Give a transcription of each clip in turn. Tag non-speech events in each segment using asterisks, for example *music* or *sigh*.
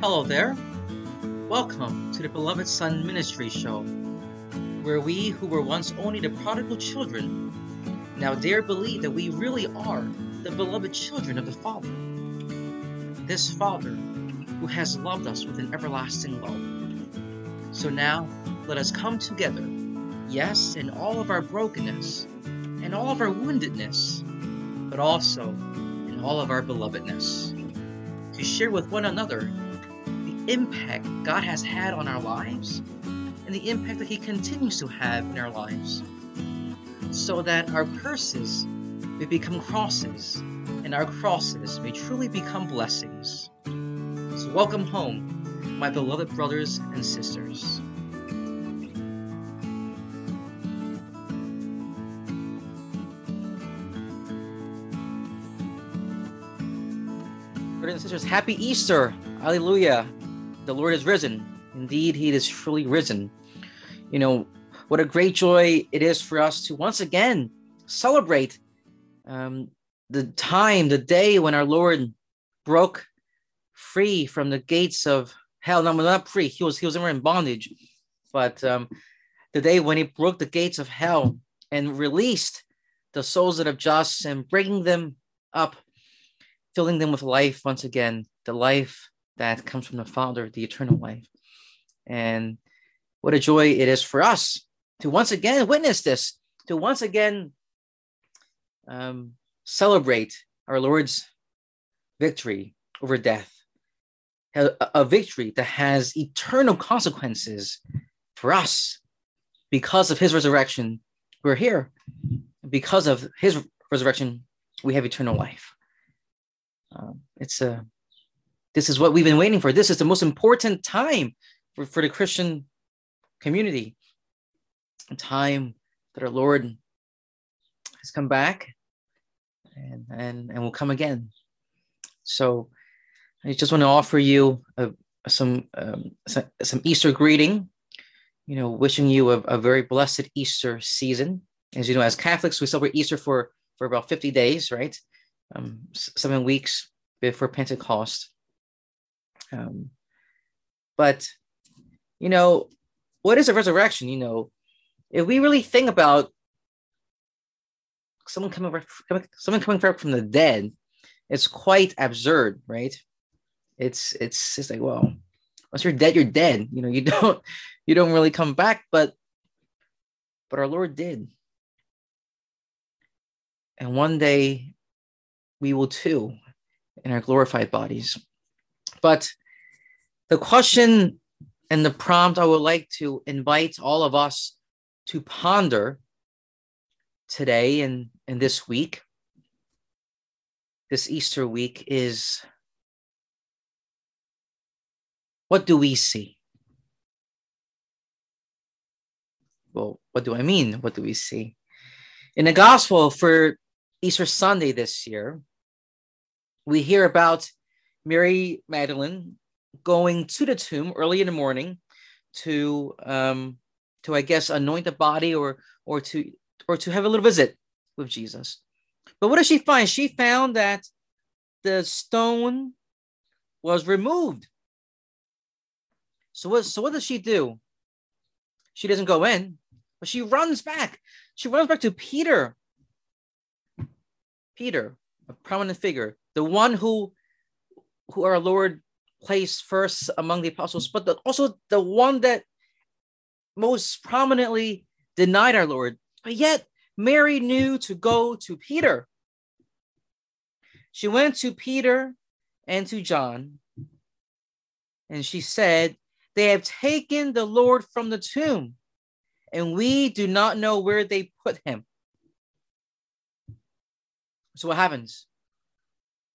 Hello there. Welcome to the Beloved Son Ministry Show, where we who were once only the prodigal children now dare believe that we really are the beloved children of the Father. This Father who has loved us with an everlasting love. So now let us come together, yes, in all of our brokenness and all of our woundedness, but also in all of our belovedness, to share with one another impact God has had on our lives and the impact that He continues to have in our lives, so that our curses may become crosses and our crosses may truly become blessings. So, welcome home, my beloved brothers and sisters. Brothers and sisters, happy Easter! Hallelujah! The Lord is risen. Indeed, he is truly risen. You know, what a great joy it is for us to once again celebrate um, the time, the day when our Lord broke free from the gates of hell. No, not free. He was he was never in bondage, but um, the day when he broke the gates of hell and released the souls that have just and bringing them up, filling them with life once again, the life that comes from the Father, the eternal life. And what a joy it is for us to once again witness this, to once again um, celebrate our Lord's victory over death, a, a victory that has eternal consequences for us because of his resurrection. We're here. Because of his resurrection, we have eternal life. Um, it's a this is what we've been waiting for. This is the most important time for, for the Christian community. A time that our Lord has come back and, and, and will come again. So I just want to offer you a, some, um, some, Easter greeting, you know, wishing you a, a very blessed Easter season. As you know, as Catholics, we celebrate Easter for, for about 50 days, right? Um, seven weeks before Pentecost. Um, but you know, what is a resurrection? You know, if we really think about someone coming someone coming back from the dead, it's quite absurd, right? It's it's it's like, well, once you're dead, you're dead. You know, you *laughs* don't you don't really come back, but but our Lord did. And one day we will too in our glorified bodies. But the question and the prompt I would like to invite all of us to ponder today and, and this week, this Easter week, is what do we see? Well, what do I mean? What do we see? In the gospel for Easter Sunday this year, we hear about Mary Magdalene going to the tomb early in the morning to um to I guess anoint the body or or to or to have a little visit with Jesus. But what does she find? She found that the stone was removed. So what so what does she do? She doesn't go in, but she runs back. She runs back to Peter. Peter, a prominent figure, the one who who our Lord placed first among the apostles, but the, also the one that most prominently denied our Lord. But yet, Mary knew to go to Peter. She went to Peter and to John, and she said, They have taken the Lord from the tomb, and we do not know where they put him. So, what happens?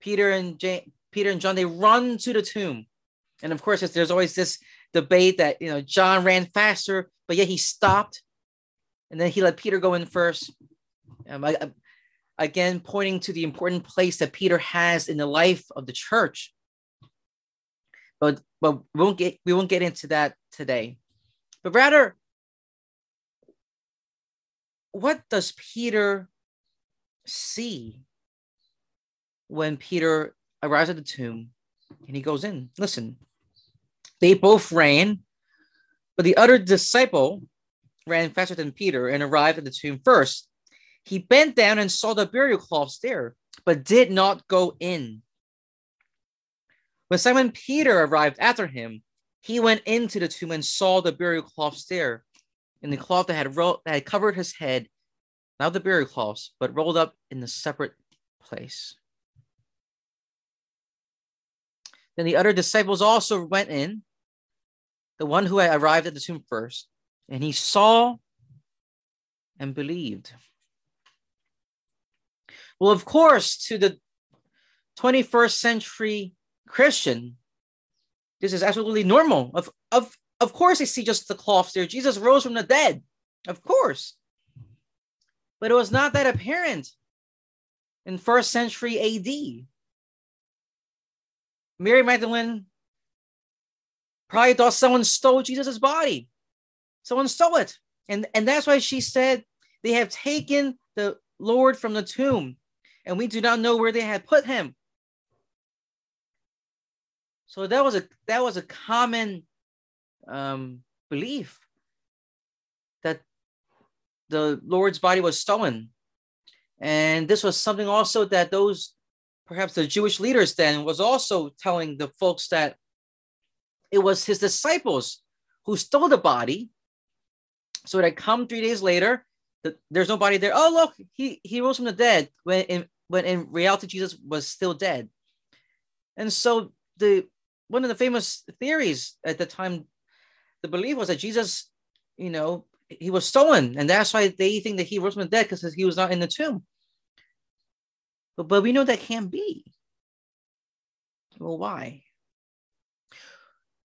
Peter and James, Peter and John, they run to the tomb. And of course, there's always this debate that, you know, John ran faster, but yet he stopped. And then he let Peter go in first. Um, I, again, pointing to the important place that Peter has in the life of the church. But, but we won't get we won't get into that today. But rather, what does Peter see when Peter arrives at the tomb and he goes in. Listen, They both ran, but the other disciple ran faster than Peter and arrived at the tomb first. He bent down and saw the burial cloths there, but did not go in. When Simon Peter arrived after him, he went into the tomb and saw the burial cloths there, and the cloth that had, ro- that had covered his head, not the burial cloths, but rolled up in a separate place. Then the other disciples also went in, the one who had arrived at the tomb first, and he saw and believed. Well, of course, to the 21st century Christian, this is absolutely normal. Of, of, of course, they see just the cloths there. Jesus rose from the dead. Of course. But it was not that apparent in first century AD. Mary Magdalene probably thought someone stole Jesus' body. Someone stole it. And, and that's why she said, They have taken the Lord from the tomb, and we do not know where they had put him. So that was a that was a common um, belief that the Lord's body was stolen, and this was something also that those perhaps the Jewish leaders then was also telling the folks that it was his disciples who stole the body. So that come three days later, the, there's nobody there. Oh, look, he, he rose from the dead when in, when in reality Jesus was still dead. And so the one of the famous theories at the time, the belief was that Jesus, you know, he was stolen, and that's why they think that he rose from the dead because he was not in the tomb. But, but we know that can't be. Well, why?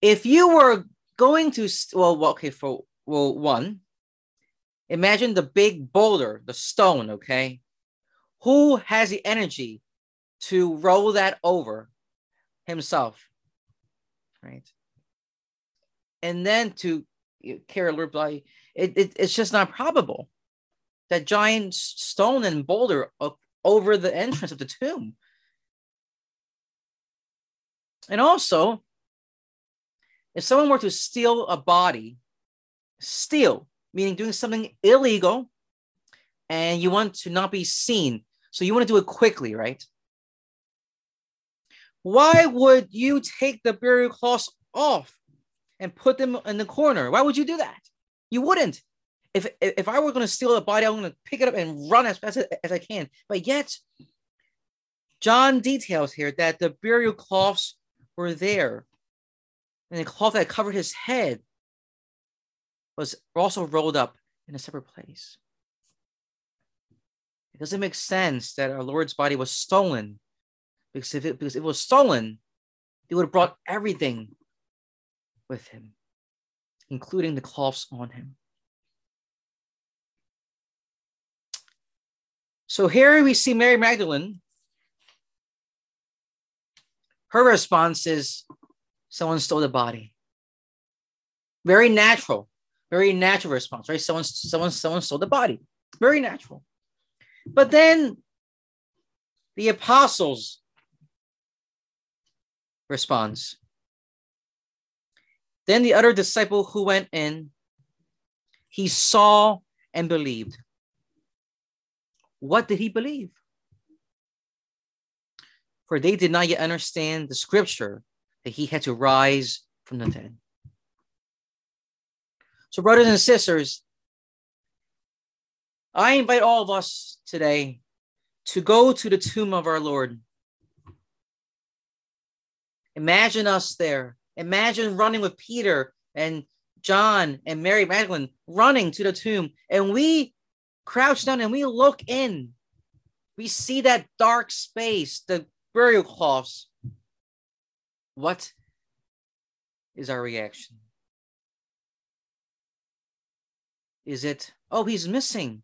If you were going to, well, okay, for, well, one, imagine the big boulder, the stone, okay? Who has the energy to roll that over himself? Right. And then to carry a little body, it, it, it's just not probable. That giant stone and boulder uh, over the entrance of the tomb. And also, if someone were to steal a body, steal, meaning doing something illegal, and you want to not be seen, so you want to do it quickly, right? Why would you take the burial cloths off and put them in the corner? Why would you do that? You wouldn't if if I were going to steal a body, I'm going to pick it up and run as fast as, I can. But yet, John details here that the burial cloths were there, and the cloth that covered his head was also rolled up in a separate place. It doesn't make sense that our Lord's body was stolen, because if it, because if it was stolen, he would have brought everything with him, including the cloths on him. So here we see Mary Magdalene. Her response is someone stole the body. Very natural, very natural response, right? Someone, someone, someone stole the body. Very natural. But then the apostles responds. Then the other disciple who went in, he saw and believed. What did he believe? For they did not yet understand the scripture that he had to rise from the dead. So, brothers and sisters, I invite all of us today to go to the tomb of our Lord. Imagine us there. Imagine running with Peter and John and Mary Magdalene running to the tomb, and we crouch down and we look in. We see that dark space, the burial cloths. What is our reaction? Is it, oh, he's missing?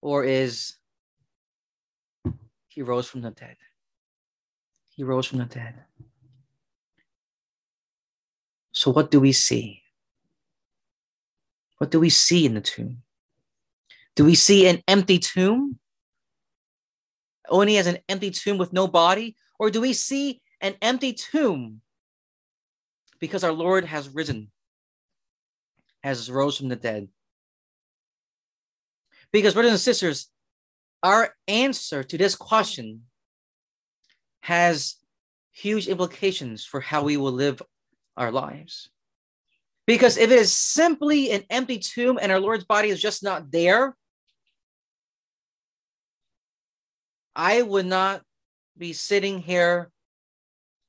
Or is he rose from the dead? He rose from the dead. So, what do we see? What do we see in the tomb? Do we see an empty tomb? Only as an empty tomb with no body? Or do we see an empty tomb Because our Lord has risen, has rose from the dead. Because, brothers and sisters, our answer to this question has huge implications for how we will live our lives. Because if it is simply an empty tomb and our Lord's body is just not there, I would not be sitting here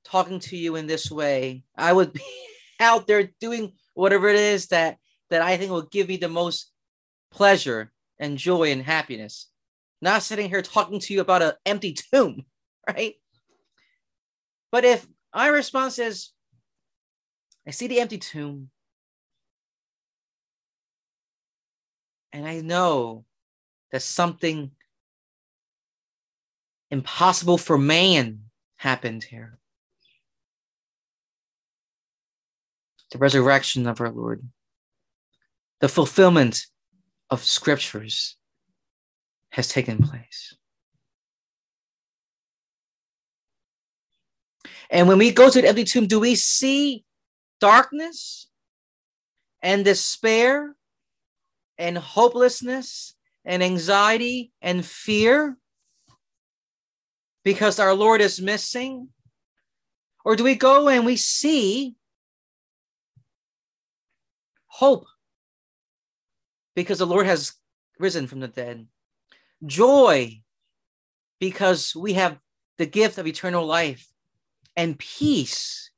talking to you in this way. I would be *laughs* out there doing whatever it is that that I think will give me the most pleasure and joy and happiness. Not sitting here talking to you about an empty tomb, *laughs* right? But if my response is, I see the empty tomb, and I know that something impossible for man happened here. The resurrection of our Lord, the fulfillment of scriptures has taken place. And when we go to the empty tomb, do we see darkness and despair and hopelessness and anxiety and fear because our Lord is missing? Or do we go and we see hope because the Lord has risen from the dead? Joy because we have the gift of eternal life, and peace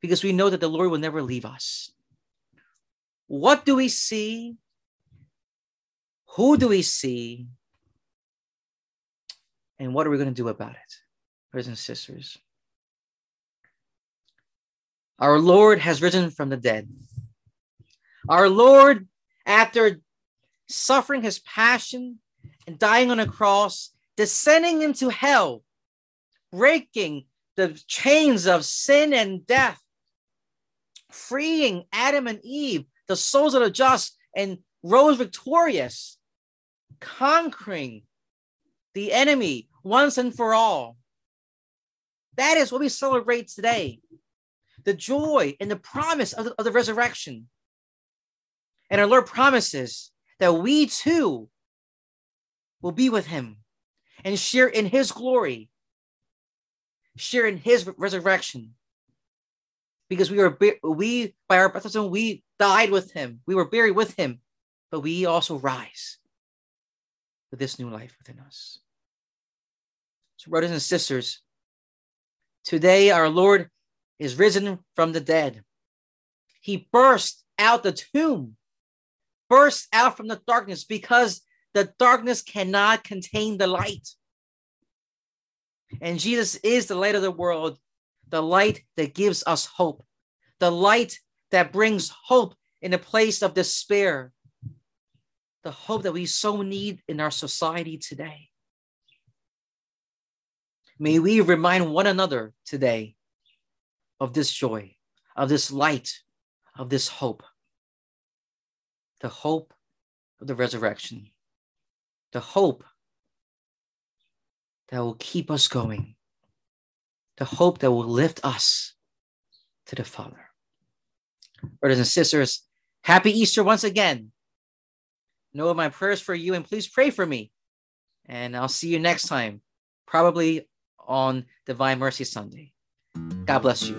because we know that the Lord will never leave us. What do we see? Who do we see? And what are we going to do about it, brothers and sisters? Our Lord has risen from the dead. Our Lord, after suffering his passion and dying on a cross, descending into hell, breaking the chains of sin and death, freeing Adam and Eve, the souls of the just, and rose victorious, conquering the enemy once and for all. That is what we celebrate today the joy and the promise of the, of the resurrection. And our Lord promises that we too will be with him and share in his glory, share in his resurrection. Because we were we by our baptism we died with him. We were buried with him, but we also rise with this new life within us. Brothers and sisters, today our Lord is risen from the dead. He burst out the tomb, burst out from the darkness because the darkness cannot contain the light. And Jesus is the light of the world, the light that gives us hope, the light that brings hope in a place of despair, the hope that we so need in our society today. May we remind one another today of this joy, of this light, of this hope. The hope of the resurrection, the hope that will keep us going, the hope that will lift us to the Father. Brothers and sisters, happy Easter once again. Know of my prayers for you, and please pray for me. And I'll see you next time, probably on Divine Mercy Sunday. God bless you.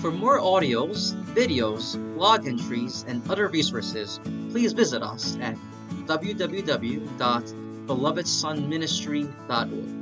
For more audios, videos, blog entries, and other resources, please visit us at www.belovedsonministry.org.